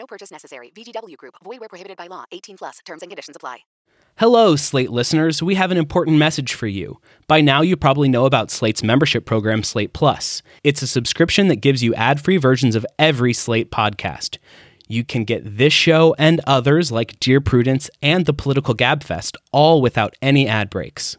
No purchase necessary. VGW Group. Void where prohibited by law. 18 plus. Terms and conditions apply. Hello, Slate listeners. We have an important message for you. By now, you probably know about Slate's membership program, Slate Plus. It's a subscription that gives you ad free versions of every Slate podcast. You can get this show and others like Dear Prudence and the Political Gabfest all without any ad breaks.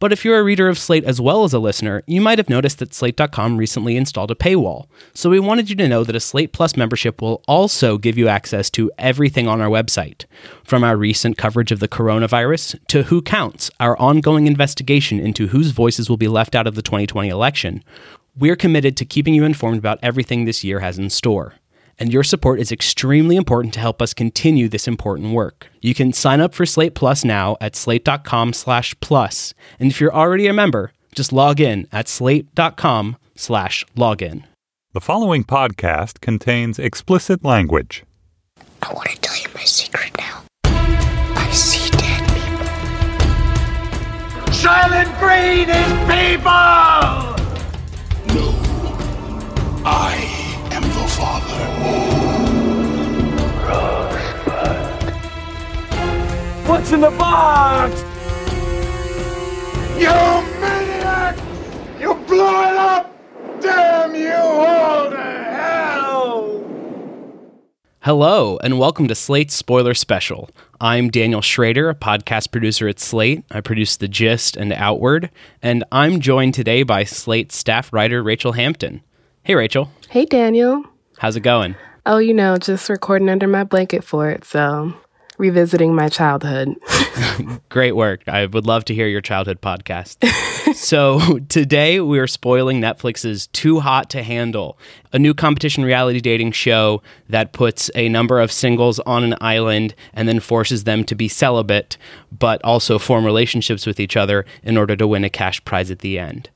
But if you're a reader of Slate as well as a listener, you might have noticed that Slate.com recently installed a paywall. So we wanted you to know that a Slate Plus membership will also give you access to everything on our website. From our recent coverage of the coronavirus to Who Counts, our ongoing investigation into whose voices will be left out of the 2020 election, we're committed to keeping you informed about everything this year has in store and your support is extremely important to help us continue this important work. You can sign up for Slate Plus now at slate.com slash. And if you're already a member, just log in at slate.com slash login. The following podcast contains explicit language. I want to tell you my secret now. I see dead people. Soylent Green is people! No, I am the. What's in the box? You maniac! You blew it up! Damn you all to hell! Hello, and welcome to Slate's Spoiler Special. I'm Daniel Schroeder, a podcast producer at Slate. I produce The Gist and Outward, and I'm joined today by Slate staff writer Rachel Hampton. Hey, Rachel. Hey, Daniel. How's it going? Oh, you know, just recording under my blanket for it, so revisiting my childhood. Great work. I would love to hear your childhood podcast. so, today we are spoiling Netflix's Too Hot to Handle, a new competition reality dating show that puts a number of singles on an island and then forces them to be celibate, but also form relationships with each other in order to win a cash prize at the end.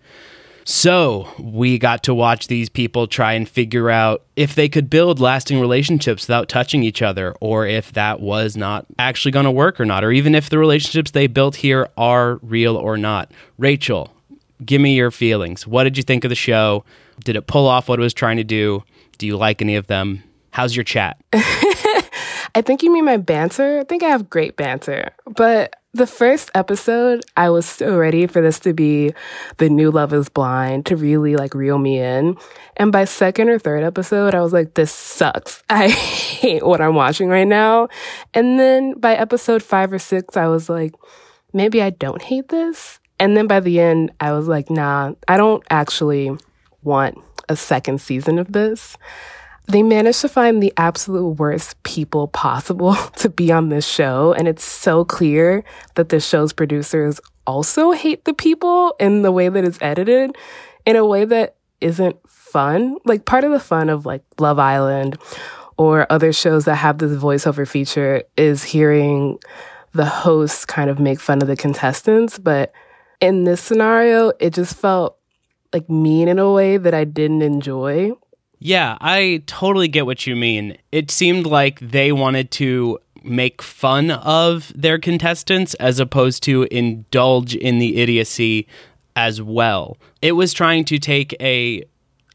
So, we got to watch these people try and figure out if they could build lasting relationships without touching each other, or if that was not actually going to work or not, or even if the relationships they built here are real or not. Rachel, give me your feelings. What did you think of the show? Did it pull off what it was trying to do? Do you like any of them? How's your chat? I think you mean my banter. I think I have great banter. But the first episode, I was so ready for this to be the new Love is Blind to really like reel me in. And by second or third episode, I was like, this sucks. I hate what I'm watching right now. And then by episode five or six, I was like, maybe I don't hate this. And then by the end, I was like, nah, I don't actually want a second season of this. They managed to find the absolute worst people possible to be on this show. And it's so clear that the show's producers also hate the people in the way that it's edited in a way that isn't fun. Like part of the fun of like Love Island or other shows that have this voiceover feature is hearing the hosts kind of make fun of the contestants. But in this scenario, it just felt like mean in a way that I didn't enjoy. Yeah, I totally get what you mean. It seemed like they wanted to make fun of their contestants as opposed to indulge in the idiocy as well. It was trying to take a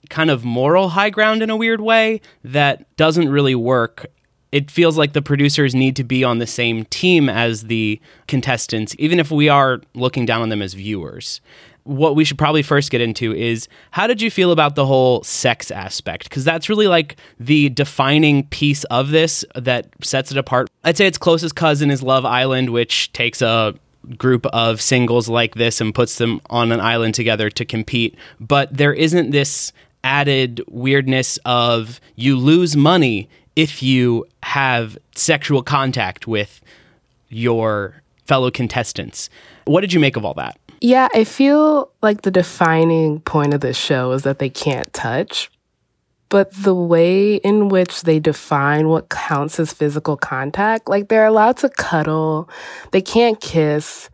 kind of moral high ground in a weird way that doesn't really work. It feels like the producers need to be on the same team as the contestants, even if we are looking down on them as viewers what we should probably first get into is how did you feel about the whole sex aspect? Because that's really like the defining piece of this that sets it apart. I'd say its closest cousin is Love Island, which takes a group of singles like this and puts them on an island together to compete. But there isn't this added weirdness of you lose money if you have sexual contact with your fellow contestants. What did you make of all that? Yeah, I feel like the defining point of this show is that they can't touch. but the way in which they define what counts as physical contact, like they're allowed to cuddle, they can't kiss,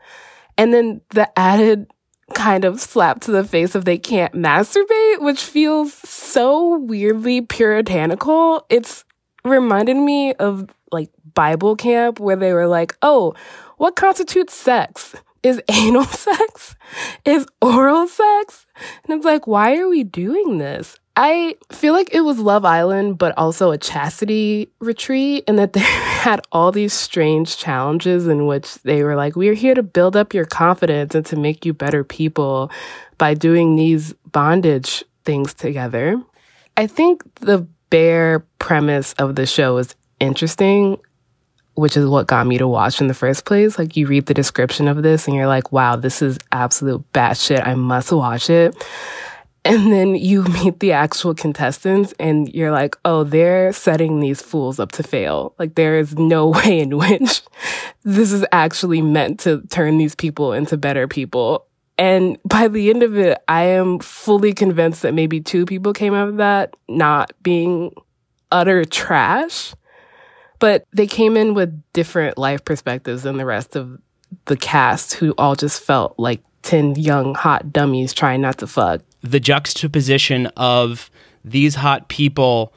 and then the added kind of slap to the face of they can't masturbate, which feels so weirdly puritanical. It's reminded me of like Bible camp where they were like, oh, what constitutes sex? Is anal sex? Is oral sex? And it's like, why are we doing this? I feel like it was Love Island, but also a chastity retreat, and that they had all these strange challenges in which they were like, We're here to build up your confidence and to make you better people by doing these bondage things together. I think the bare premise of the show is interesting, which is what got me to watch in the first place. Like, you read the description of this and you're like, wow, this is absolute batshit. I must watch it. And then you meet the actual contestants and you're like, oh, they're setting these fools up to fail. Like there is no way in which this is actually meant to turn these people into better people. And by the end of it, I am fully convinced that maybe two people came out of that not being utter trash, but they came in with different life perspectives than the rest of the cast who all just felt like 10 young hot dummies trying not to fuck. The juxtaposition of these hot people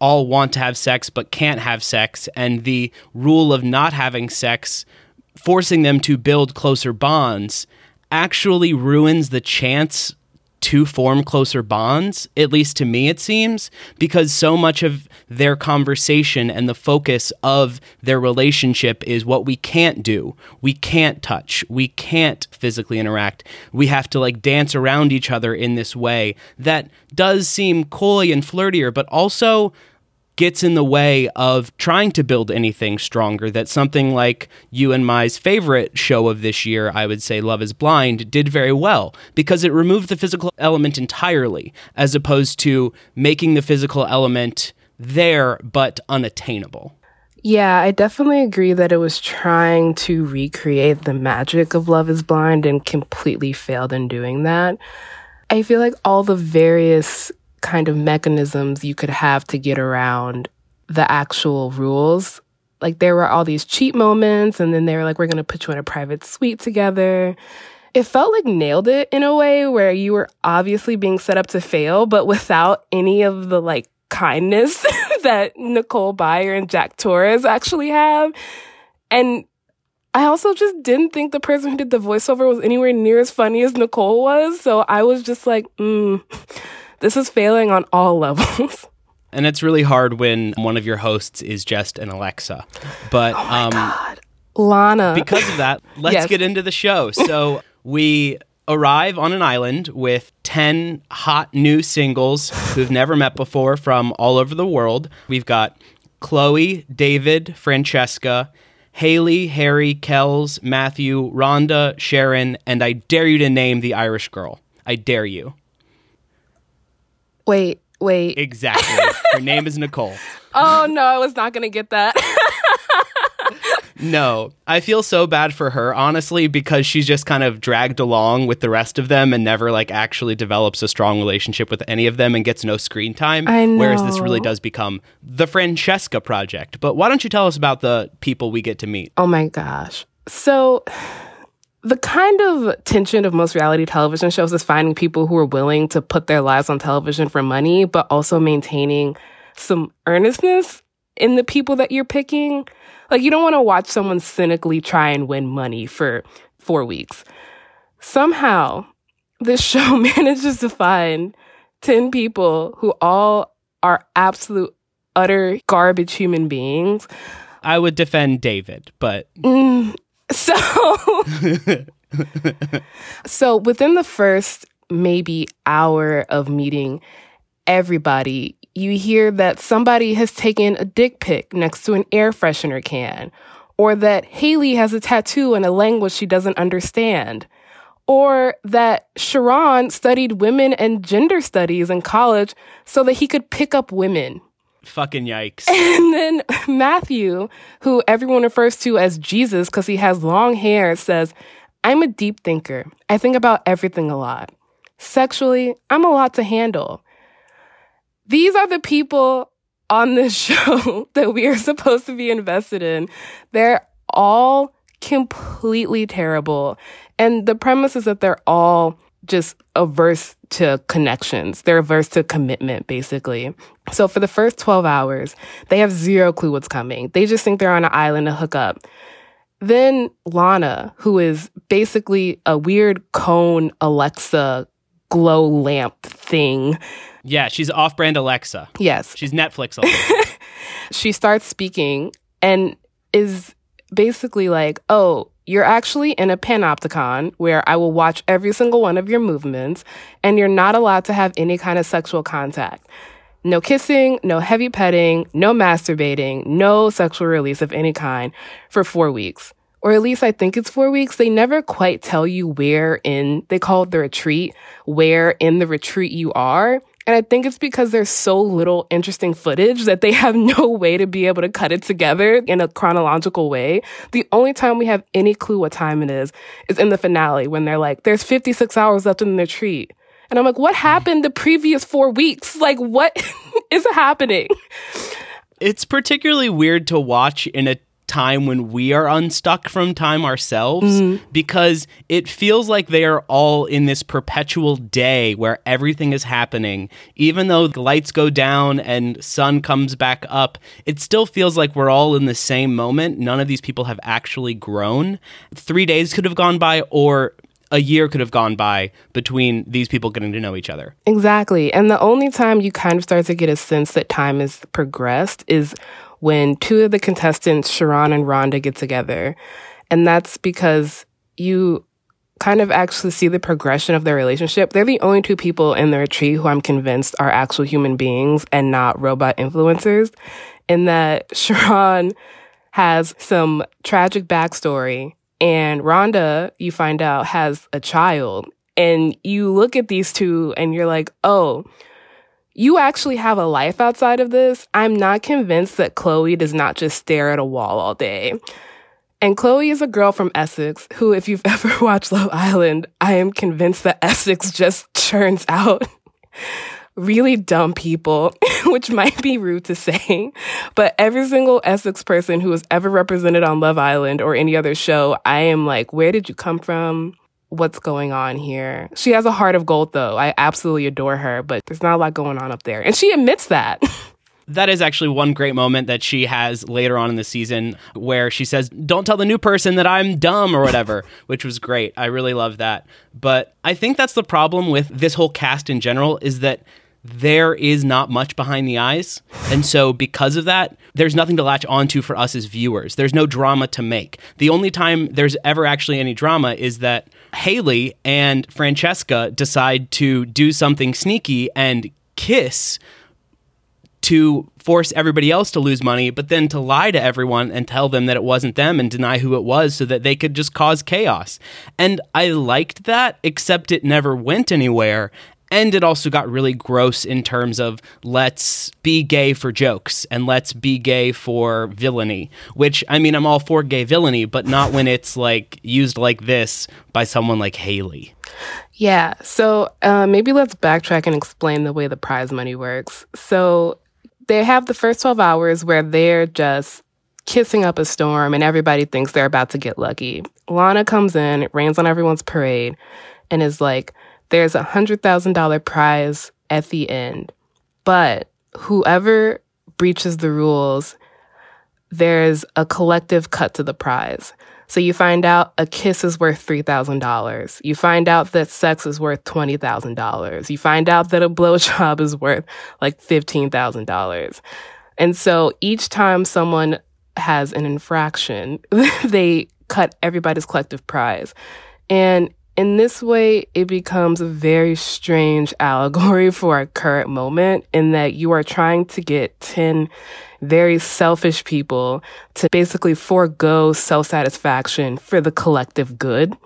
all want to have sex but can't have sex, and the rule of not having sex forcing them to build closer bonds actually ruins the chance to form closer bonds, at least to me, it seems, because so much of their conversation and the focus of their relationship is what we can't do. We can't touch. We can't physically interact. We have to like dance around each other in this way that does seem coy and flirtier, but also gets in the way of trying to build anything stronger. That something like you and my's favorite show of this year, I would say Love is Blind, did very well because it removed the physical element entirely as opposed to making the physical element there but unattainable. Yeah, I definitely agree that it was trying to recreate the magic of Love is Blind and completely failed in doing that. I feel like all the various kind of mechanisms you could have to get around the actual rules. Like there were all these cheat moments, and then they were like, we're going to put you in a private suite together. It felt like nailed it in a way where you were obviously being set up to fail, but without any of the like kindness that Nicole Byer and Jacques Torres actually have. And I also just didn't think the person who did the voiceover was anywhere near as funny as Nicole was. So I was just like, mm, this is failing on all levels. And it's really hard when one of your hosts is just an Alexa. But oh um, God. Lana. Because of that, let's yes. get into the show. So we arrive on an island with 10 hot new singles who've never met before from all over the world. We've got Chloe, David, Francesca, Haley, Harry, Kelz, Matthew, Rhonda, Sharron, and I dare you to name the Irish girl. I dare you. Wait, wait. Exactly. Her name is Nicole. Oh no, I was not going to get that. no, I feel so bad for her, honestly, because she's just kind of dragged along with the rest of them and never like actually develops a strong relationship with any of them and gets no screen time. I know. Whereas this really does become the Francesca project. But why don't you tell us about the people we get to meet? Oh my gosh. So the kind of tension of most reality television shows is finding people who are willing to put their lives on television for money, but also maintaining some earnestness in the people that you're picking. Like, you don't want to watch someone cynically try and win money for four weeks. Somehow, this show manages to find 10 people who all are absolute, utter garbage human beings. I would defend David, but. Mm, so, so within the first maybe hour of meeting everybody, you hear that somebody has taken a dick pic next to an air freshener can, or that Haley has a tattoo in a language she doesn't understand, or that Sharron studied women and gender studies in college so that he could pick up women. Fucking yikes. And then Matthew, who everyone refers to as Jesus because he has long hair, says, I'm a deep thinker. I think about everything a lot. Sexually, I'm a lot to handle. these are the people on this show that we are supposed to be invested in. They're all completely terrible. And the premise is that they're all just averse to connections. They're averse to commitment, basically. So for the first 12 hours, they have zero clue what's coming. They just think they're on an island to hook up. Then Lana, who is basically a weird cone Alexa glow lamp thing. Yeah, she's off-brand Alexa. Yes. She's Netflix Alexa. she starts speaking and is basically like, oh, you're actually in a panopticon where I will watch every single one of your movements, and you're not allowed to have any kind of sexual contact. No kissing, no heavy petting, no masturbating, no sexual release of any kind for four weeks. Or at least I think it's four weeks. They never quite tell you where in, they call it the retreat, where in the retreat you are. And I think it's because there's so little interesting footage that they have no way to be able to cut it together in a chronological way. The only time we have any clue what time it is is in the finale when they're like, there's 56 hours left in the retreat. And I'm like, what mm. happened the previous four weeks? Like, what is happening? It's particularly weird to watch in a time when we are unstuck from time ourselves Mm-hmm. because it feels like they are all in this perpetual day where everything is happening even though the lights go down and sun comes back up it still feels like we're all in the same moment none of these people have actually grown 3 days could have gone by or a year could have gone by between these people getting to know each other Exactly. And the only time you kind of start to get a sense that time has progressed is when two of the contestants, Sharron and Rhonda, get together. And that's because you kind of actually see the progression of their relationship. They're the only two people in the retreat who I'm convinced are actual human beings and not robot influencers. In that Sharron has some tragic backstory and Rhonda, you find out, has a child. And you look at these two and you're like, oh, you actually have a life outside of this. I'm not convinced that Chloe does not just stare at a wall all day. And Chloe is a girl from Essex who, if you've ever watched Love Island, I am convinced that Essex just churns out really dumb people, which might be rude to say. But every single Essex person who was ever represented on Love Island or any other show, I am like, where did you come from? What's going on here? She has a heart of gold, though. I absolutely adore her, but there's not a lot going on up there. And she admits that. that is actually one great moment that she has later on in the season where she says, Don't tell the new person that I'm dumb or whatever, which was great. I really love that. But I think that's the problem with this whole cast in general is that there is not much behind the eyes. And so, because of that, there's nothing to latch onto for us as viewers. There's no drama to make. The only time there's ever actually any drama is that Haley and Francesca decide to do something sneaky and kiss to force everybody else to lose money, but then to lie to everyone and tell them that it wasn't them and deny who it was so that they could just cause chaos. And I liked that, except it never went anywhere. And it also got really gross in terms of let's be gay for jokes and let's be gay for villainy, which I mean, I'm all for gay villainy, but not when it's like used like this by someone like Haley. Yeah. So uh, maybe let's backtrack and explain the way the prize money works. So they have the first 12 hours where they're just kissing up a storm and everybody thinks they're about to get lucky. Lana comes in, rains on everyone's parade, and is like, there's a $100,000 prize at the end. But whoever breaches the rules, there's a collective cut to the prize. So you find out a kiss is worth $3,000. You find out that sex is worth $20,000. You find out that a blowjob is worth like $15,000. And so each time someone has an infraction, they cut everybody's collective prize. And in this way, it becomes a very strange allegory for our current moment in that you are trying to get 10 very selfish people to basically forego self satisfaction for the collective good.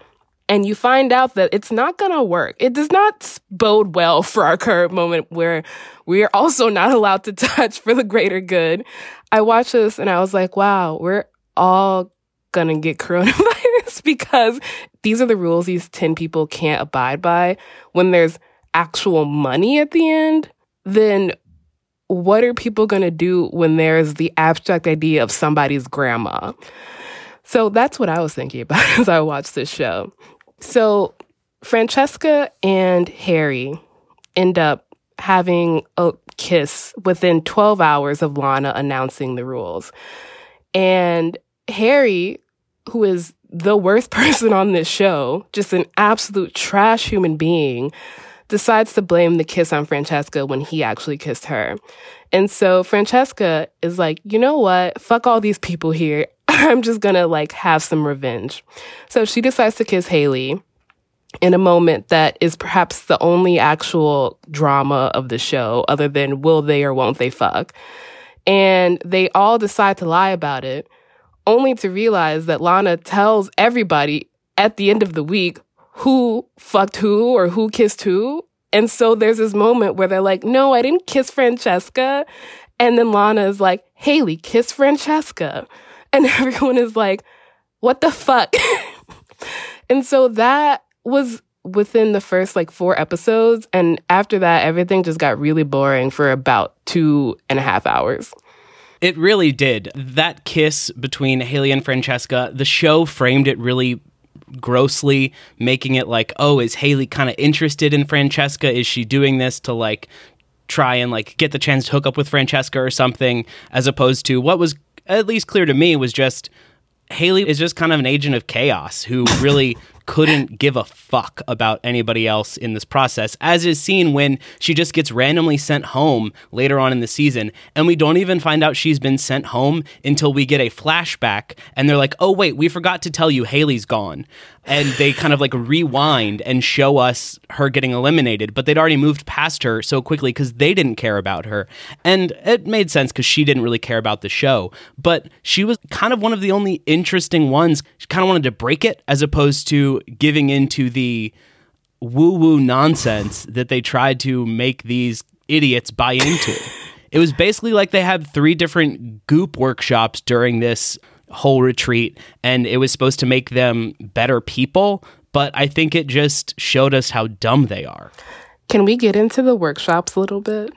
And you find out that it's not going to work. It does not bode well for our current moment where we are also not allowed to touch for the greater good. I watched this and I was like, wow, we're all going to get coronavirus because these are the rules these 10 people can't abide by. When there's actual money at the end, then what are people going to do when there's the abstract idea of somebody's grandma? So that's what I was thinking about as I watched this show. So Francesca and Harry end up having a kiss within 12 hours of Lana announcing the rules. And Harry, who is the worst person on this show, just an absolute trash human being, decides to blame the kiss on Francesca when he actually kissed her. And so Francesca is like, you know what? Fuck all these people here. I'm just gonna like have some revenge. So she decides to kiss Haley in a moment that is perhaps the only actual drama of the show, other than will they or won't they fuck. And they all decide to lie about it, only to realize that Lana tells everybody at the end of the week who fucked who or who kissed who. And so there's this moment where they're like, no, I didn't kiss Francesca. And then Lana is like, Haley, kiss Francesca. And everyone is like, what the fuck? and so that was within the first like four episodes. And after that, everything just got really boring for about two and a half hours. It really did. That kiss between Haley and Francesca, the show framed it really grossly, making it like, oh, is Haley kind of interested in Francesca? Is she doing this to like try and like get the chance to hook up with Francesca or something? As opposed to what was at least clear to me was just Haley is just kind of an agent of chaos who really couldn't give a fuck about anybody else in this process, as is seen when she just gets randomly sent home later on in the season. And we don't even find out she's been sent home until we get a flashback. And they're like, oh, wait, we forgot to tell you Haley's gone and they kind of like rewind and show us her getting eliminated but they'd already moved past her so quickly because they didn't care about her. And it made sense because she didn't really care about the show but she was kind of one of the only interesting ones. She kind of wanted to break it as opposed to giving into the woo-woo nonsense that they tried to make these idiots buy into. It was basically like they had three different goop workshops during this whole retreat and it was supposed to make them better people but i think it just showed us how dumb they are can we get into the workshops a little bit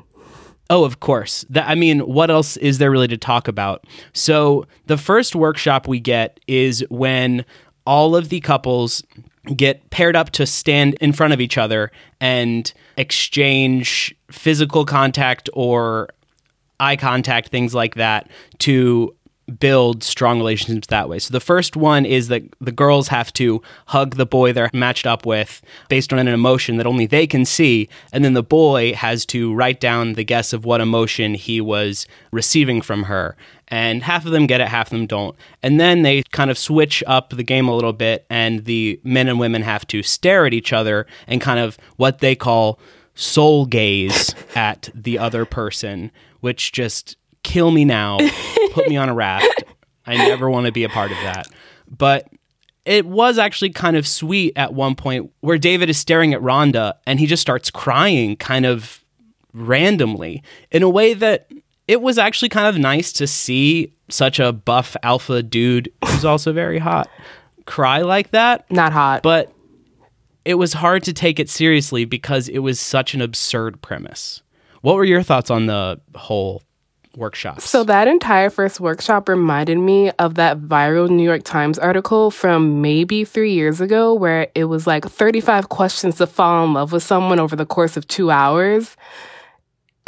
Oh, of course. That, I mean, what else is there really to talk about? So, the first workshop we get is when all of the couples get paired up to stand in front of each other and exchange physical contact or eye contact, things like that, to build strong relationships that way. So the first one is that the girls have to hug the boy they're matched up with based on an emotion that only they can see, and then the boy has to write down the guess of what emotion he was receiving from her. And half of them get it, half of them don't. And then they kind of switch up the game a little bit, and the men and women have to stare at each other and kind of what they call soul gaze at the other person, which just kill me now, put me on a raft. I never want to be a part of that. But it was actually kind of sweet at one point where David is staring at Rhonda and he just starts crying kind of randomly in a way that it was actually kind of nice to see such a buff alpha dude who's also very hot cry like that. Not hot. But it was hard to take it seriously because it was such an absurd premise. What were your thoughts on the whole workshops. So that entire first workshop reminded me of that viral New York Times article from maybe three years ago where it was like 35 questions to fall in love with someone over the course of two hours.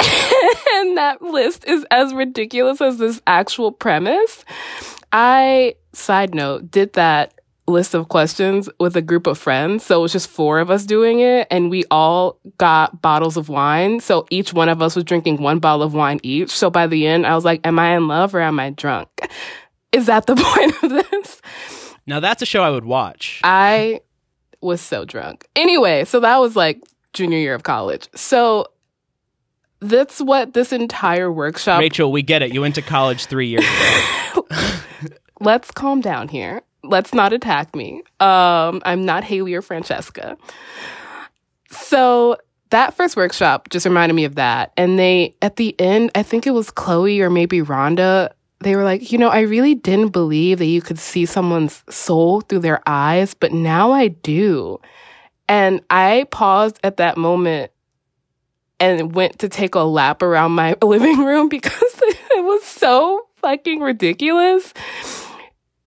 and that list is as ridiculous as this actual premise. I, side note, did that list of questions with a group of friends. So it was just four of us doing it and we all got bottles of wine. So each one of us was drinking one bottle of wine each. So by the end, I was like, am I in love or am I drunk? Is that the point of this? Now that's a show I would watch. I was so drunk. Anyway, so that was like junior year of college. So that's what this entire workshop. Rachel, we get it. You went to college three years ago. Let's calm down here let's not attack me. Um, I'm not Haley or Francesca. So that first workshop just reminded me of that. And they, at the end, I think it was Chloe or maybe Rhonda, they were like, you know, I really didn't believe that you could see someone's soul through their eyes, but now I do. And I paused at that moment and went to take a lap around my living room because it was so fucking ridiculous.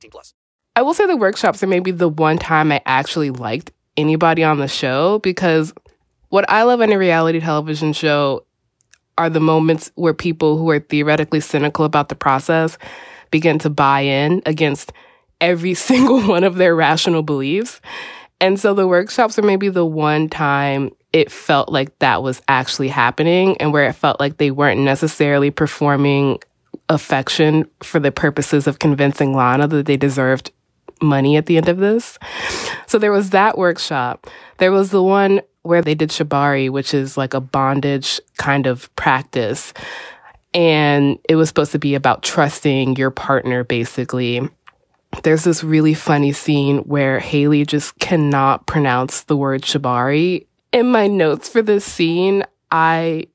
18 plus. I will say the workshops are maybe the one time I actually liked anybody on the show because what I love in a reality television show are the moments where people who are theoretically cynical about the process begin to buy in against every single one of their rational beliefs. And so the workshops are maybe the one time it felt like that was actually happening and where it felt like they weren't necessarily performing affection for the purposes of convincing Lana that they deserved money at the end of this. So there was that workshop. There was the one where they did Shibari, which is like a bondage kind of practice. And it was supposed to be about trusting your partner, basically there's this really funny scene where Haley just cannot pronounce the word shibari. In my notes for this scene, I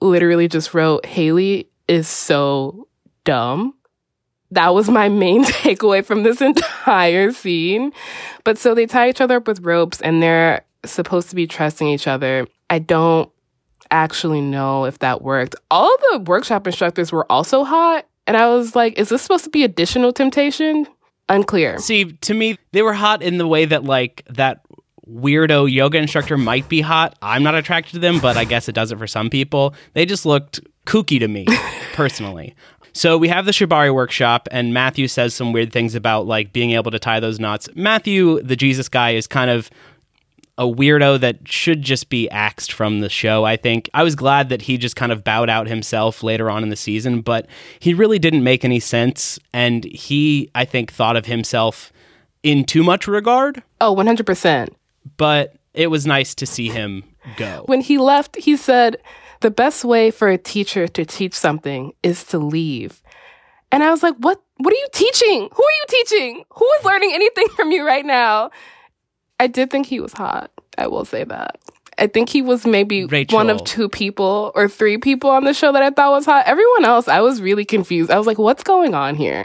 literally just wrote, Haley is so dumb. That was my main takeaway from this entire scene. But so they tie each other up with ropes and they're supposed to be trusting each other. I don't actually know if that worked. All the workshop instructors were also hot. And I was like, is this supposed to be additional temptation? Unclear. See, to me, they were hot in the way that like that weirdo yoga instructor might be hot. I'm not attracted to them, but I guess it does it for some people. They just looked kooky to me, personally. So we have the Shibari workshop, and Matthew says some weird things about like being able to tie those knots. Matthew, the Jesus guy, is kind of a weirdo that should just be axed from the show, I think. I was glad that he just kind of bowed out himself later on in the season, but he really didn't make any sense. And he, I think, thought of himself in too much regard. Oh, 100%. But it was nice to see him go. When he left, he said, The best way for a teacher to teach something is to leave. And I was like, What? What are you teaching? Who are you teaching? Who is learning anything from you right now? I did think he was hot. I will say that. I think he was maybe Rachel. one of two people or three people on the show that I thought was hot. Everyone else, I was really confused. I was like, what's going on here?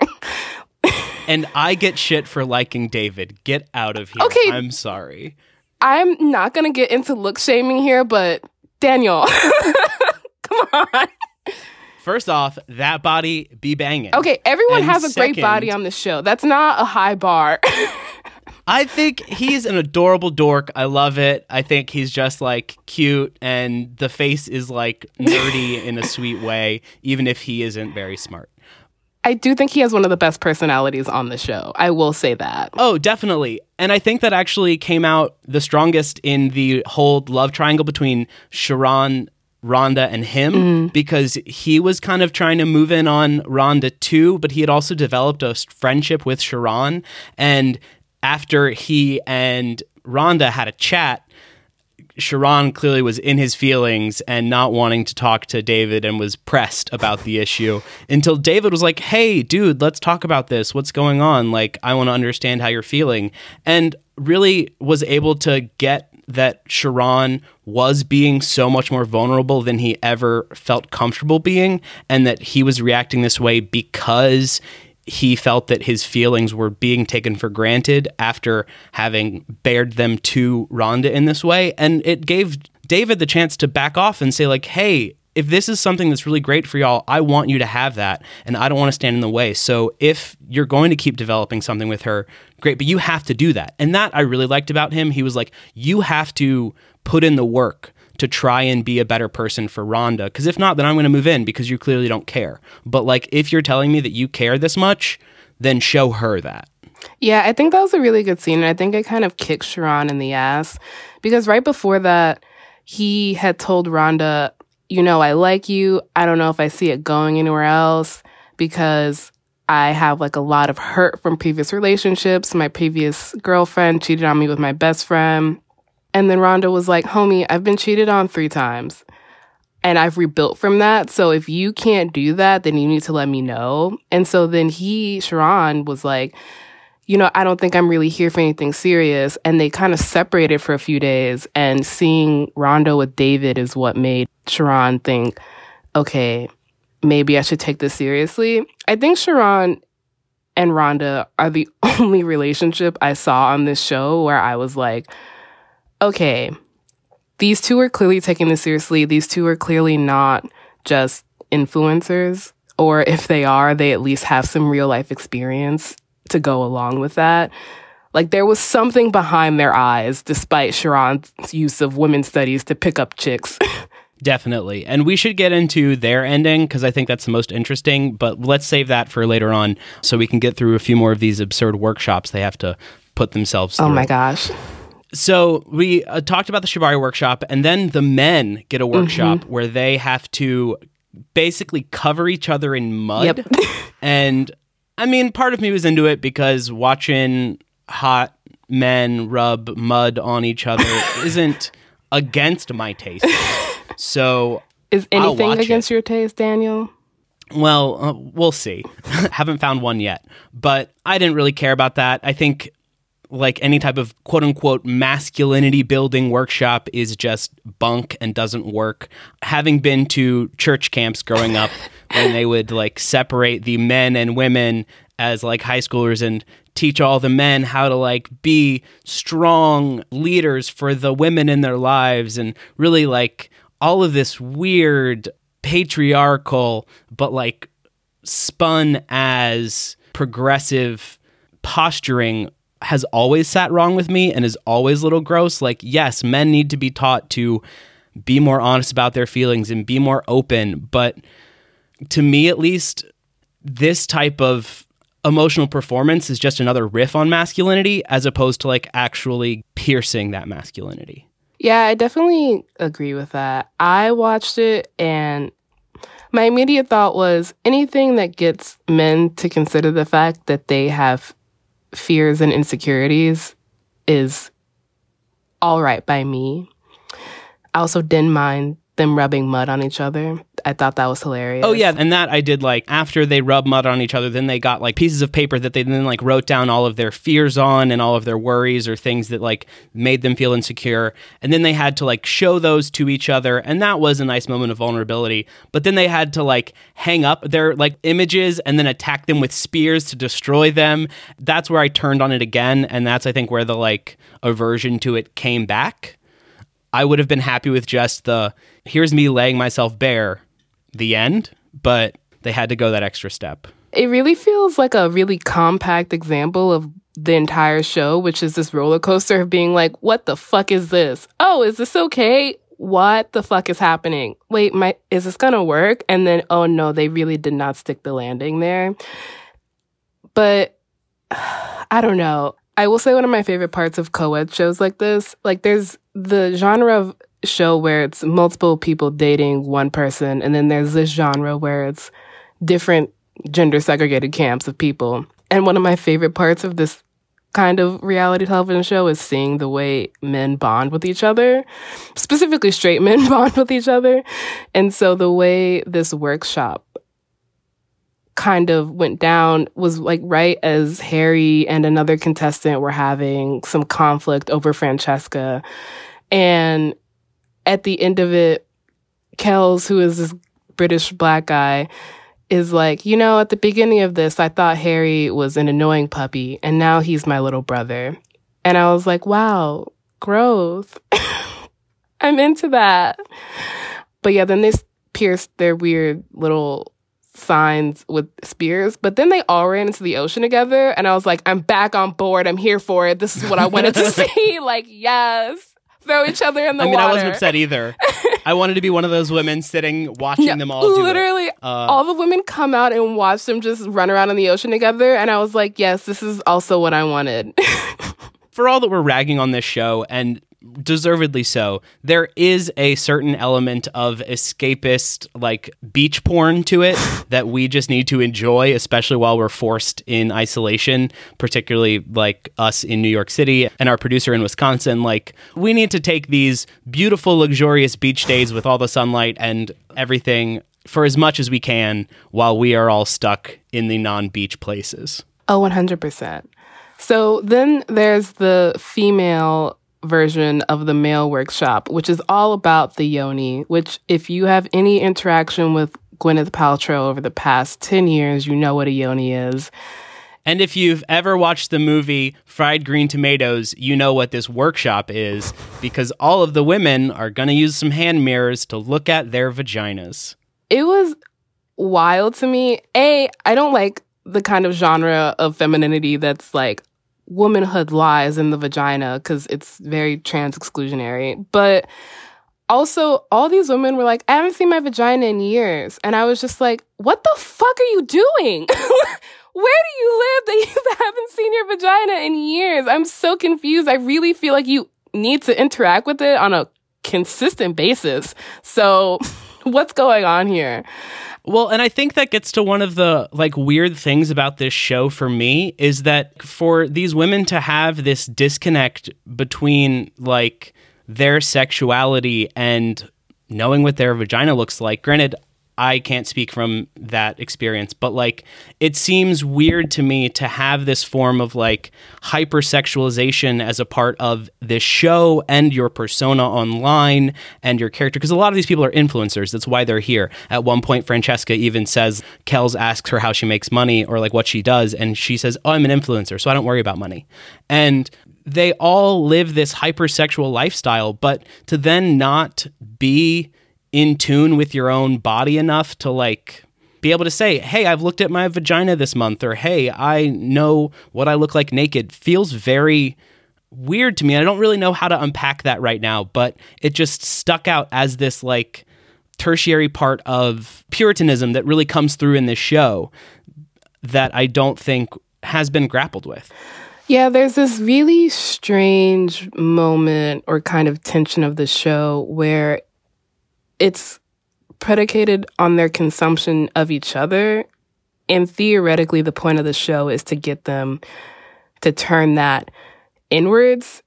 and I get shit for liking David. Get out of here. Okay. I'm sorry. I'm not going to get into look shaming here, but Daniel, come on. First off, that body be banging. Okay, everyone And has a great body on the show. That's not a high bar. I think he's an adorable dork. I love it. I think he's just like cute and the face is like nerdy in a sweet way, even if he isn't very smart. I do think he has one of the best personalities on the show. I will say that. Oh, definitely. And I think that actually came out the strongest in the whole love triangle between Sharron, Rhonda, and him mm-hmm. because he was kind of trying to move in on Rhonda too, but he had also developed a friendship with Sharron. And after he and Rhonda had a chat, Sharron clearly was in his feelings and not wanting to talk to David and was pressed about the issue until David was like, Hey, dude, let's talk about this. What's going on? Like, I want to understand how you're feeling. And really was able to get that Sharron was being so much more vulnerable than he ever felt comfortable being, and that he was reacting this way because he felt that his feelings were being taken for granted after having bared them to Rhonda in this way. And it gave David the chance to back off and say, like, hey, if this is something that's really great for y'all, I want you to have that. And I don't want to stand in the way. So if you're going to keep developing something with her, great, but you have to do that. And that I really liked about him. He was like, you have to put in the work to try and be a better person for Rhonda. Because if not, then I'm going to move in because you clearly don't care. But like, if you're telling me that you care this much, then show her that. Yeah, I think that was a really good scene. And I think it kind of kicked Sharron in the ass because right before that, he had told Rhonda, you know, I like you. I don't know if I see it going anywhere else because I have like a lot of hurt from previous relationships. My previous girlfriend cheated on me with my best friend. And then Rhonda was like, homie, I've been cheated on three times. and I've rebuilt from that. So if you can't do that, then you need to let me know. And so then he, Sharron, was like, you know, I don't think I'm really here for anything serious. And they kind of separated for a few days. And seeing Rhonda with David is what made Sharron think, okay, maybe I should take this seriously. I think Sharron and Rhonda are the only relationship I saw on this show where I was like, okay, these two are clearly taking this seriously. These two are clearly not just influencers, or if they are, they at least have some real life experience to go along with that. Like there was something behind their eyes, despite Sharron's use of women's studies to pick up chicks. Definitely. And we should get into their ending because I think that's the most interesting, but let's save that for later on so we can get through a few more of these absurd workshops they have to put themselves through. oh my gosh. So we uh, talked about the Shibari workshop, and then the men get a workshop where they have to basically cover each other in mud. Yep. and I mean, part of me was into it because watching hot men rub mud on each other isn't against my taste. So Is anything against it. your taste, Daniel? Well, uh, we'll see. Haven't found one yet, but I didn't really care about that. I think like any type of quote unquote masculinity building workshop is just bunk and doesn't work. Having been to church camps growing up when they would like separate the men and women as like high schoolers and teach all the men how to like be strong leaders for the women in their lives and really like all of this weird patriarchal but like spun as progressive posturing has always sat wrong with me and is always a little gross like yes men need to be taught to be more honest about their feelings and be more open but to me at least this type of emotional performance is just another riff on masculinity as opposed to like actually piercing that masculinity Yeah, I definitely agree with that. I watched it and my immediate thought was anything that gets men to consider the fact that they have fears and insecurities is all right by me. I also didn't mind them rubbing mud on each other. I thought that was hilarious. Oh yeah, and that I did like after they rubbed mud on each other, then they got like pieces of paper that they then like wrote down all of their fears on and all of their worries or things that like made them feel insecure. And then they had to like show those to each other, and that was a nice moment of vulnerability. But then they had to like hang up their like images and then attack them with spears to destroy them. That's where I turned on it again, and that's I think where the like aversion to it came back. I would have been happy with just the here's me laying myself bare, the end, but they had to go that extra step. It really feels like a really compact example of the entire show, which is this roller coaster of being like, what the fuck is this? Oh, is this okay? What the fuck is happening? Wait, my is this gonna work? And then, oh no, they really did not stick the landing there. But I don't know. I will say one of my favorite parts of co-ed shows like this, like there's the genre of show where it's multiple people dating one person, and then there's this genre where it's different gender segregated camps of people. And one of my favorite parts of this kind of reality television show is seeing the way men bond with each other, specifically straight men bond with each other. And so the way this workshop kind of went down was like right as Harry and another contestant were having some conflict over Francesca. And at the end of it, Kelz, who is this British black guy, is like, you know, at the beginning of this, I thought Harry was an annoying puppy, and now he's my little brother. And I was like, wow, growth. I'm into that. But yeah, then they pierced their weird little signs with spears, but then they all ran into the ocean together, and I was like, I'm back on board. I'm here for it. This is what I wanted to see. Like, yes. Throw each other in the I mean, water. I wasn't upset either. I wanted to be one of those women sitting watching Yeah, them all do it. literally Uh, all the women come out and watch them just run around in the ocean together and i was like yes this is also what i wanted for all that we're ragging on this show, and deservedly so. There is a certain element of escapist, like beach porn to it that we just need to enjoy, especially while we're forced in isolation, particularly like us in New York City and our producer in Wisconsin. Like, we need to take these beautiful, luxurious beach days with all the sunlight and everything for as much as we can while we are all stuck in the non beach places. Oh, 100%. So then there's the female version of the male workshop, which is all about the yoni, which, if you have any interaction with Gwyneth Paltrow over the past 10 years, you know what a yoni is. And if you've ever watched the movie Fried Green Tomatoes, you know what this workshop is because all of the women are going to use some hand mirrors to look at their vaginas. It was wild to me. A, I don't like the kind of genre of femininity that's like womanhood lies in the vagina because it's very trans exclusionary. But also, all these women were like, I haven't seen my vagina in years. And I was just like, what the fuck are you doing? Where do you live that you haven't seen your vagina in years? I'm so confused. I really feel like you need to interact with it on a consistent basis. So, what's going on here? Well, and I think that gets to one of the like weird things about this show for me is that for these women to have this disconnect between like their sexuality and knowing what their vagina looks like. Granted, I can't speak from that experience, but like it seems weird to me to have this form of like hypersexualization as a part of this show and your persona online and your character because a lot of these people are influencers. That's why they're here. At one point Francesca even says Kelz asks her how she makes money or like what she does and she says, "Oh, I'm an influencer, so I don't worry about money." And they all live this hypersexual lifestyle, but to then not be in tune with your own body enough to like be able to say, "Hey, I've looked at my vagina this month," or "Hey, I know what I look like naked," feels very weird to me. I don't really know how to unpack that right now, but it just stuck out as this like tertiary part of puritanism that really comes through in this show that I don't think has been grappled with. Yeah, there's this really strange moment or kind of tension of the show where it's predicated on their consumption of each other. And theoretically, the point of the show is to get them to turn that inwards.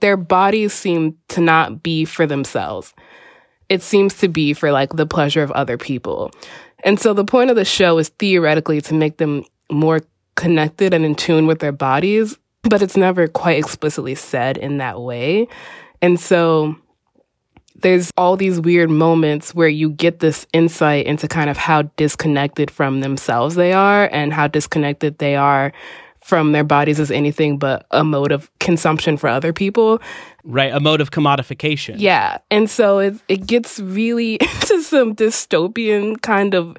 Their bodies seem to not be for themselves. It seems to be for like the pleasure of other people. And so the point of the show is theoretically to make them more connected and in tune with their bodies, but it's never quite explicitly said in that way. And so there's all these weird moments where you get this insight into kind of how disconnected from themselves they are and how disconnected they are from their bodies as anything but a mode of consumption for other people. Right, a mode of commodification. Yeah. And so it it gets really into some dystopian kind of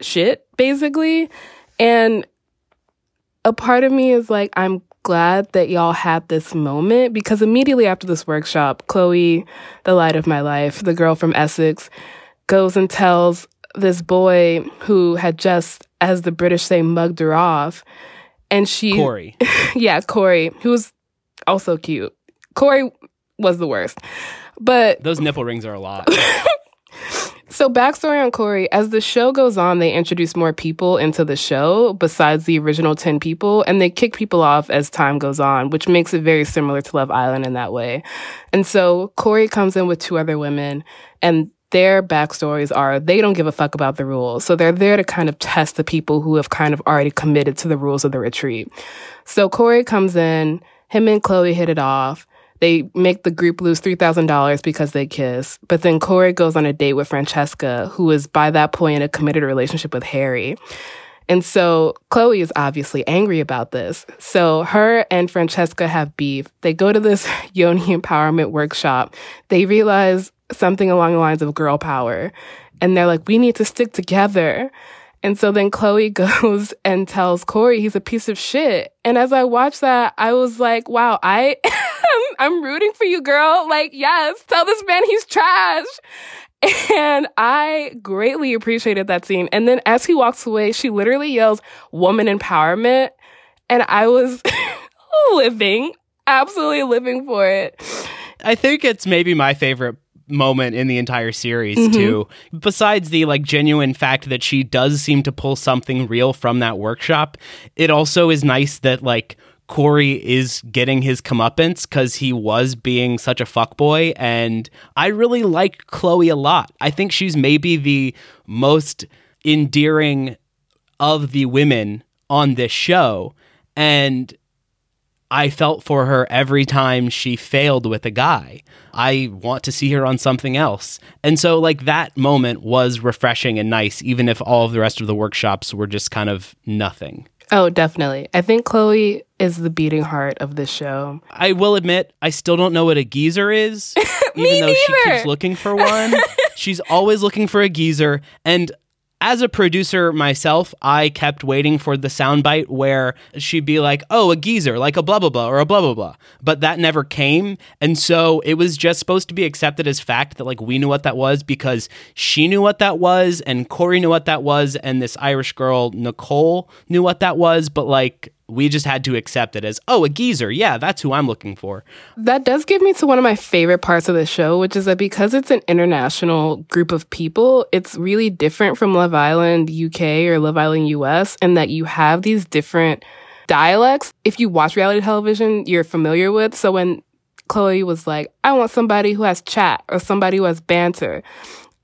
shit basically. And a part of me is like I'm glad that y'all had this moment because immediately after this workshop, Chloe, the light of my life, the girl from Essex, goes and tells this boy who had just, as the British say, mugged her off. And she. Kori. yeah, Kori, who was also cute. Kori was the worst. But those nipple rings are a lot. So, backstory on Kori as the show goes on, they introduce more people into the show besides the original 10 people, and they kick people off as time goes on, which makes it very similar to Love Island in that way. And so, Kori comes in with two other women, and their backstories are they don't give a fuck about the rules. So, they're there to kind of test the people who have kind of already committed to the rules of the retreat. So, Kori comes in, him and Chloe hit it off. They make the group lose $3,000 because they kiss. But then Kori goes on a date with Francesca, who is by that point in a committed relationship with Harry. And so Chloe is obviously angry about this. So her and Francesca have beef. They go to this Yoni empowerment workshop. They realize something along the lines of girl power. And they're like, we need to stick together. And so then Chloe goes and tells Kori he's a piece of shit. And as I watched that, I was like, wow, I I'm rooting for you, girl. Like, yes, tell this man he's trash. And I greatly appreciated that scene. And then as he walks away, she literally yells, woman empowerment. And I was living. absolutely living for it. I think it's maybe my favorite moment in the entire series mm-hmm. too. Besides the like genuine fact that she does seem to pull something real from that workshop, it also is nice that like Kori is getting his comeuppance because he was being such a fuckboy. And I really like Chloe a lot. I think she's maybe the most endearing of the women on this show. And I felt for her every time she failed with a guy. I want to see her on something else. And so, like, that moment was refreshing and nice, even if all of the rest of the workshops were just kind of nothing. Oh, definitely. I think Chloe is the beating heart of this show. I will admit, I still don't know what a geezer is, even though she keeps looking for one. She's always looking for a geezer. And as a producer myself, I kept waiting for the soundbite where she'd be like, oh, a geezer, like a blah, blah, blah, or a blah, blah, blah. But that never came. And so it was just supposed to be accepted as fact that, like, we knew what that was because she knew what that was, and Kori knew what that was, and this Irish girl, Nicole, knew what that was. But, like, we just had to accept it as, oh, a geezer. Yeah, that's who I'm looking for. That does give me to one of my favorite parts of the show, which is that because it's an international group of people, it's really different from Love Island UK or Love Island US, and that you have these different dialects. If you watch reality television, you're familiar with. So when Chloe was like, I want somebody who has chat or somebody who has banter.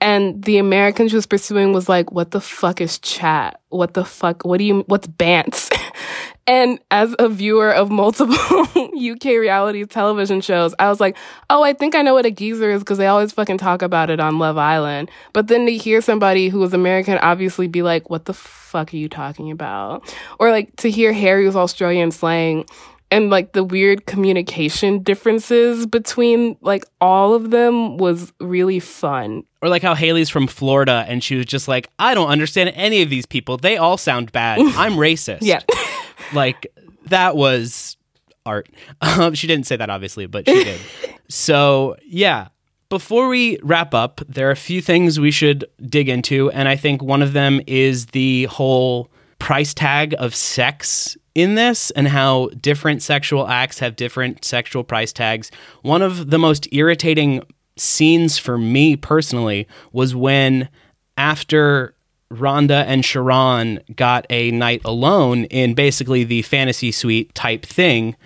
And the American she was pursuing was like, what the fuck is chat? What the fuck? What do you, what's bants? and as a viewer of multiple UK reality television shows, I was like, oh, I think I know what a geezer is because they always fucking talk about it on Love Island. But then to hear somebody who was American obviously be like, what the fuck are you talking about? Or like to hear Harry's Australian slang and like the weird communication differences between like all of them was really fun. Or like how Haley's from Florida and she was just like, I don't understand any of these people. They all sound bad. I'm racist. Yeah. like that was art. Um, she didn't say that obviously, but she did. so yeah. Before we wrap up, there are a few things we should dig into, and I think one of them is the whole price tag of sex in this and how different sexual acts have different sexual price tags. One of the most irritating scenes for me personally was when after Rhonda and Sharron got a night alone in basically the fantasy suite type thing.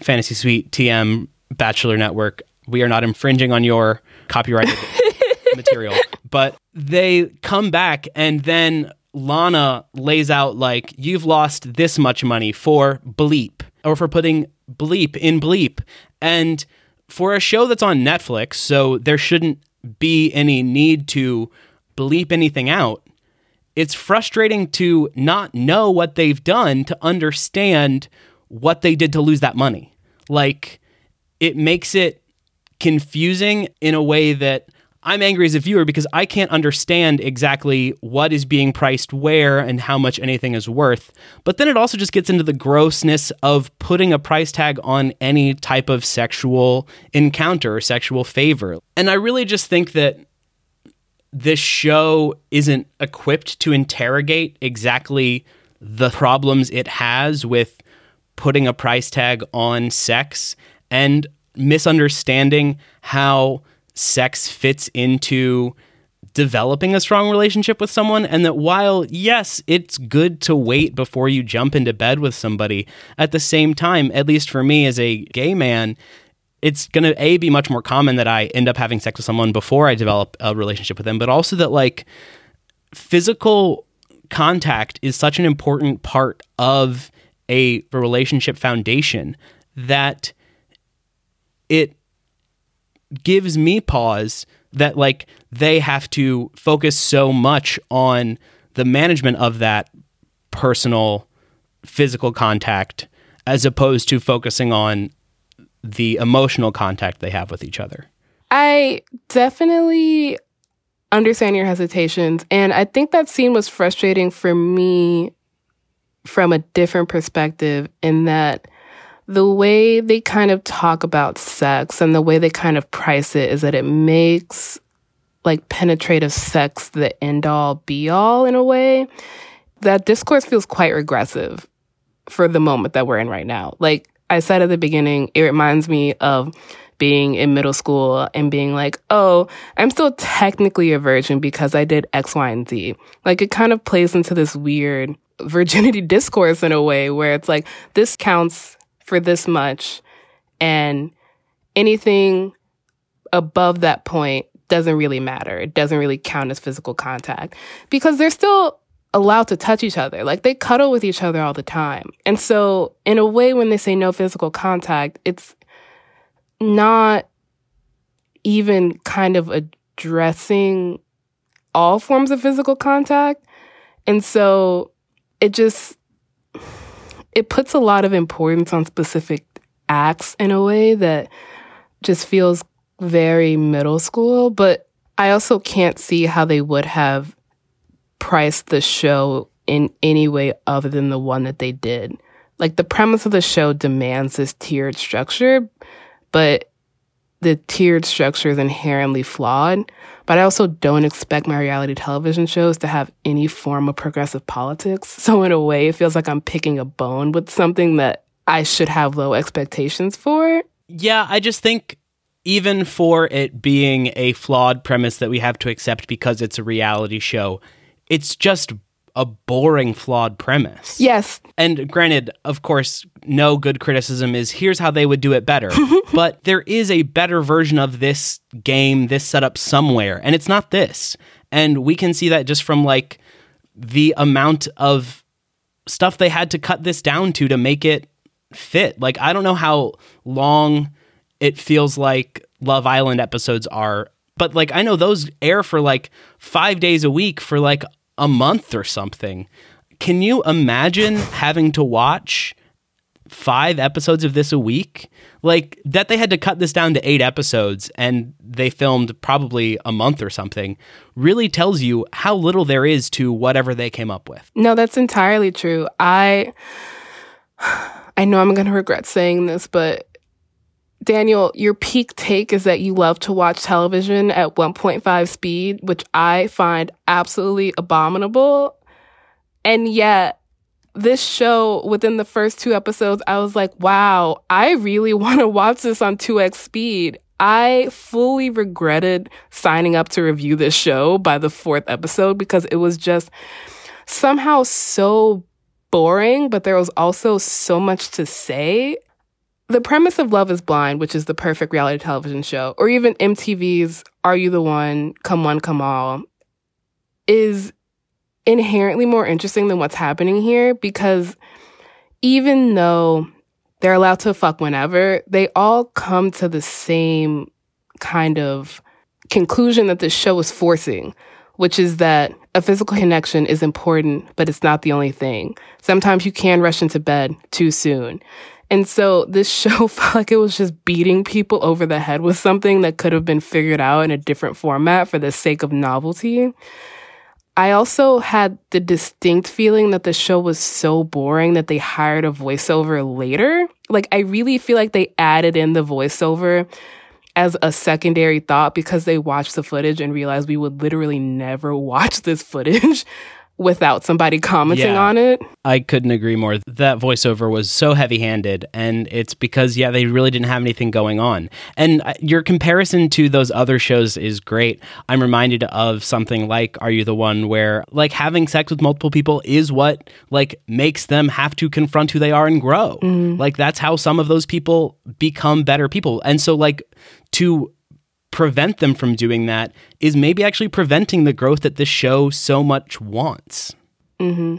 Fantasy suite TM Bachelor Network. We are not infringing on your copyrighted material, but they come back and then Lana lays out like you've lost this much money for bleep or for putting bleep in bleep. And for a show that's on Netflix, so there shouldn't be any need to bleep anything out. It's frustrating to not know what they've done to understand what they did to lose that money. Like it makes it confusing in a way that I'm angry as a viewer because I can't understand exactly what is being priced where and how much anything is worth. But then it also just gets into the grossness of putting a price tag on any type of sexual encounter or sexual favor. And I really just think that this show isn't equipped to interrogate exactly the problems it has with putting a price tag on sex and misunderstanding how sex fits into developing a strong relationship with someone and that while yes it's good to wait before you jump into bed with somebody at the same time at least for me as a gay man it's going to a be much more common that I end up having sex with someone before I develop a relationship with them but also that like physical contact is such an important part of a relationship foundation that it gives me pause that like they have to focus so much on the management of that personal physical contact as opposed to focusing on the emotional contact they have with each other. I definitely understand your hesitations. And I think that scene was frustrating for me from a different perspective in that the way they kind of talk about sex and the way they kind of price it is that it makes like penetrative sex the end all be all in a way. That discourse feels quite regressive for the moment that we're in right now. Like I said at the beginning, it reminds me of being in middle school and being like, oh, I'm still technically a virgin because I did X, Y, and Z. Like it kind of plays into this weird virginity discourse in a way where it's like, this counts for this much and anything above that point doesn't really matter. It doesn't really count as physical contact because they're still allowed to touch each other. Like they cuddle with each other all the time. And so, in a way, when they say no physical contact, it's not even kind of addressing all forms of physical contact. And so it just it puts a lot of importance on specific acts in a way that just feels very middle school, but I also can't see how they would have priced the show in any way other than the one that they did. Like the premise of the show demands this tiered structure, but the tiered structure is inherently flawed. But I also don't expect my reality television shows to have any form of progressive politics. So, in a way, it feels like I'm picking a bone with something that I should have low expectations for. Yeah, I just think even for it being a flawed premise that we have to accept because it's a reality show, it's just a boring, flawed premise. Yes. And granted, of course, no good criticism is here's how they would do it better. but there is a better version of this game, this setup somewhere, and it's not this. And we can see that just from like the amount of stuff they had to cut this down to to make it fit. Like, I don't know how long it feels like Love Island episodes are, but like, I know those air for like five days a week for like a month or something. Can you imagine having to watch five episodes of this a week? Like that they had to cut this down to eight episodes and they filmed probably a month or something really tells you how little there is to whatever they came up with. No, that's entirely true. I I know I'm going to regret saying this, but Daniel, your peak take is that you love to watch television at 1.5 speed, which I find absolutely abominable. And yet, this show, within the first two episodes, I was like, wow, I really want to watch this on 2x speed. I fully regretted signing up to review this show by the fourth episode because it was just somehow so boring, but there was also so much to say. The premise of Love is Blind, which is the perfect reality television show, or even MTV's Are You the One, Come One, Come All, is inherently more interesting than what's happening here because even though they're allowed to fuck whenever, they all come to the same kind of conclusion that the show is forcing, which is that a physical connection is important, but it's not the only thing. Sometimes you can rush into bed too soon. And so this show felt like it was just beating people over the head with something that could have been figured out in a different format for the sake of novelty. I also had the distinct feeling that the show was so boring that they hired a voiceover later. Like, I really feel like they added in the voiceover as a secondary thought because they watched the footage and realized we would literally never watch this footage without somebody commenting Yeah. on it. I couldn't agree more. That voiceover was so heavy handed, and it's because, yeah, they really didn't have anything going on. And uh, your comparison to those other shows is great. I'm reminded of something like Are You the One, where like having sex with multiple people is what like makes them have to confront who they are and grow. Like that's how some of those people become better people. And so, like, to prevent them from doing that is maybe actually preventing the growth that this show so much wants. Mm-hmm.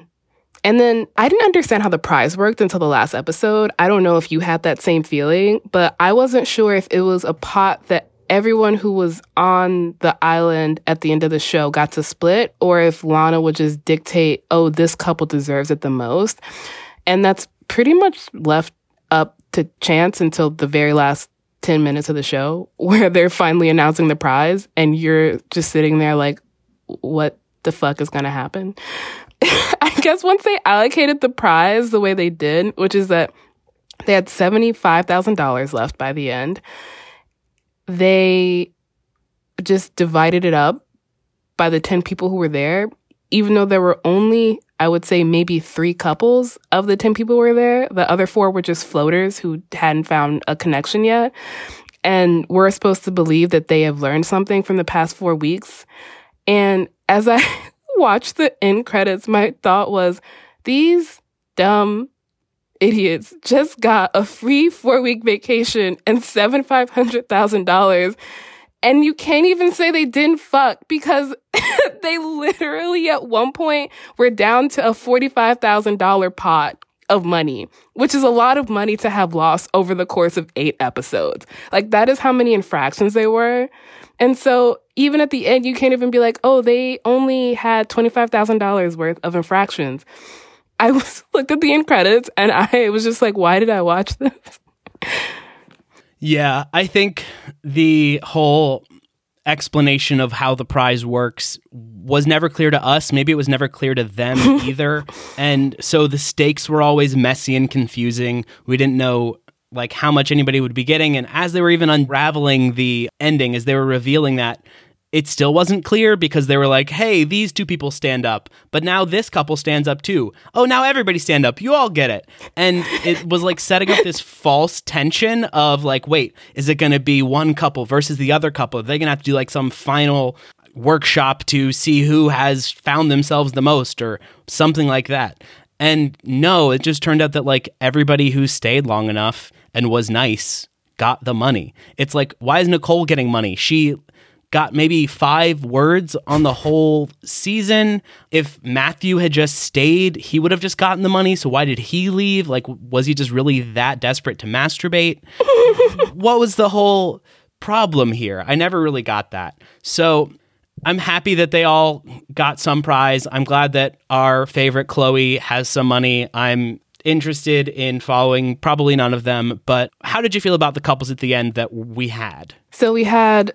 And then I didn't understand how the prize worked until the last episode. I don't know if you had that same feeling, but I wasn't sure if it was a pot that everyone who was on the island at the end of the show got to split, or if Lana would just dictate, oh, this couple deserves it the most. And that's pretty much left up to chance until the very last 10 minutes of the show where they're finally announcing the prize and you're just sitting there like, what the fuck is to happen? I guess once they allocated the prize the way they did, which is that they had $75,000 left by the end, they just divided it up by the 10 people who were there. Even though there were only, I would say, maybe three couples of the 10 people were there, the other four were just floaters who hadn't found a connection yet. And we're supposed to believe that they have learned something from the past four weeks. And as I watched the end credits, my thought was, these dumb idiots just got a free four week vacation and seven five hundred thousand dollars and you can't even say they didn't fuck because they literally at one point were down to a $45,000 pot of money, which is a lot of money to have lost over the course of eight episodes. Like that is how many infractions they were. And so even at the end, you can't even be like, oh, they only had $25,000 worth of infractions. I was looked at the end credits and I was just like, why did I watch this? Yeah, I think the whole explanation of how the prize works was never clear to us. Maybe it was never clear to them either. And so the stakes were always messy and confusing. We didn't know like how much anybody would be getting and as they were even unraveling the ending as they were revealing that it still wasn't clear because they were like, hey, these two people stand up, but now this couple stands up too. Oh, now everybody stand up. You all get it. And it was like setting up this false tension of like, wait, is it going to be one couple versus the other couple? They're they going to have to do like some final workshop to see who has found themselves the most or something like that. And no, it just turned out that like everybody who stayed long enough and was nice got the money. It's like, why is Nicole getting money? She got maybe five words on the whole season. If Matthew had just stayed, he would have just gotten the money. So why did he leave? Like, was he just really that desperate to masturbate? what was the whole problem here? I never really got that. So I'm happy that they all got some prize. I'm glad that our favorite Chloe has some money. I'm interested in following probably none of them, but how did you feel about the couples at the end that we had? So we had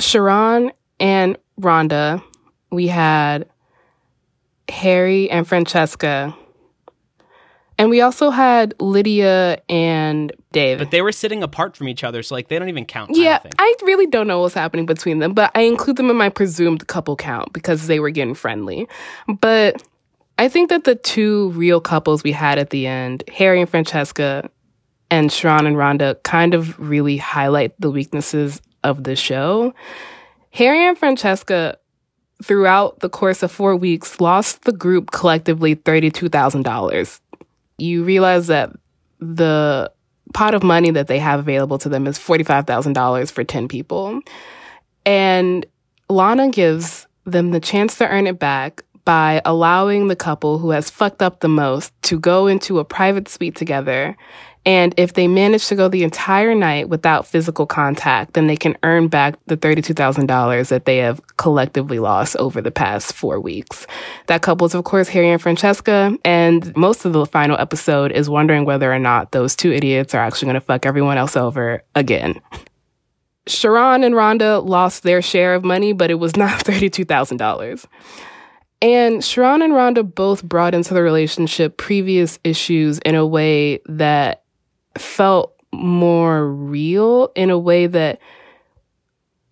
Sharron and Rhonda. We had Harry and Francesca. And we also had Lydia and Dave. But they were sitting apart from each other, so like they don't even count. Yeah, I really don't know what's happening between them, but I include them in my presumed couple count because they were getting friendly. But I think that the two real couples we had at the end, Harry and Francesca and Sharron and Rhonda, kind of really highlight the weaknesses of the show. Harry and Francesca, throughout the course of four weeks, lost the group collectively $32,000. You realize that the pot of money that they have available to them is $45,000 for 10 people. And Lana gives them the chance to earn it back by allowing the couple who has fucked up the most to go into a private suite together and if they manage to go the entire night without physical contact, then they can earn back the $32,000 that they have collectively lost over the past four weeks. That couple is, of course, Harry and Francesca. And most of the final episode is wondering whether or not those two idiots are actually going to fuck everyone else over again. Sharron and Rhonda lost their share of money, but it was not $32,000. And Sharron and Rhonda both brought into the relationship previous issues in a way that felt more real in a way that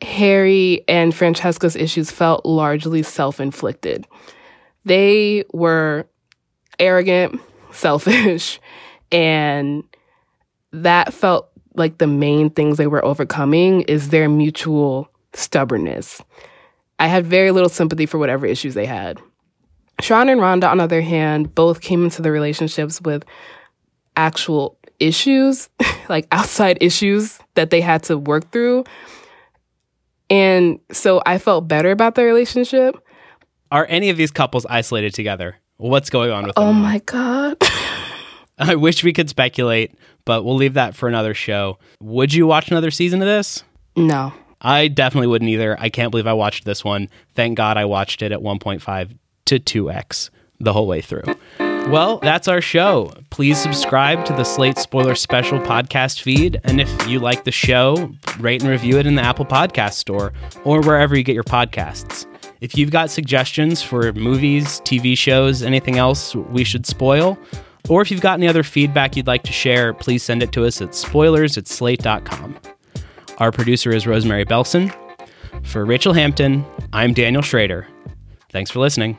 Harry and Francesca's issues felt largely self inflicted. They were arrogant, selfish, and that felt like the main things they were overcoming is their mutual stubbornness. I had very little sympathy for whatever issues they had. Sean and Rhonda, on the other hand, both came into the relationships with actual issues, like outside issues that they had to work through. And so I felt better about the relationship. Are any of these couples isolated together? What's going on with oh them? Oh my God. I wish we could speculate, but we'll leave that for another show. Would you watch another season of this? No. I definitely wouldn't either. I can't believe I watched this one. Thank God I watched it at 1.5 to 2x the whole way through. Well, that's our show. Please subscribe to the Slate Spoiler Special podcast feed. And if you like the show, rate and review it in the Apple Podcast Store or wherever you get your podcasts. If you've got suggestions for movies, TV shows, anything else we should spoil, or if you've got any other feedback you'd like to share, please send it to us at spoilers at slate.com. Our producer is Rosemary Belson. For Rachel Hampton, I'm Daniel Schroeder. Thanks for listening.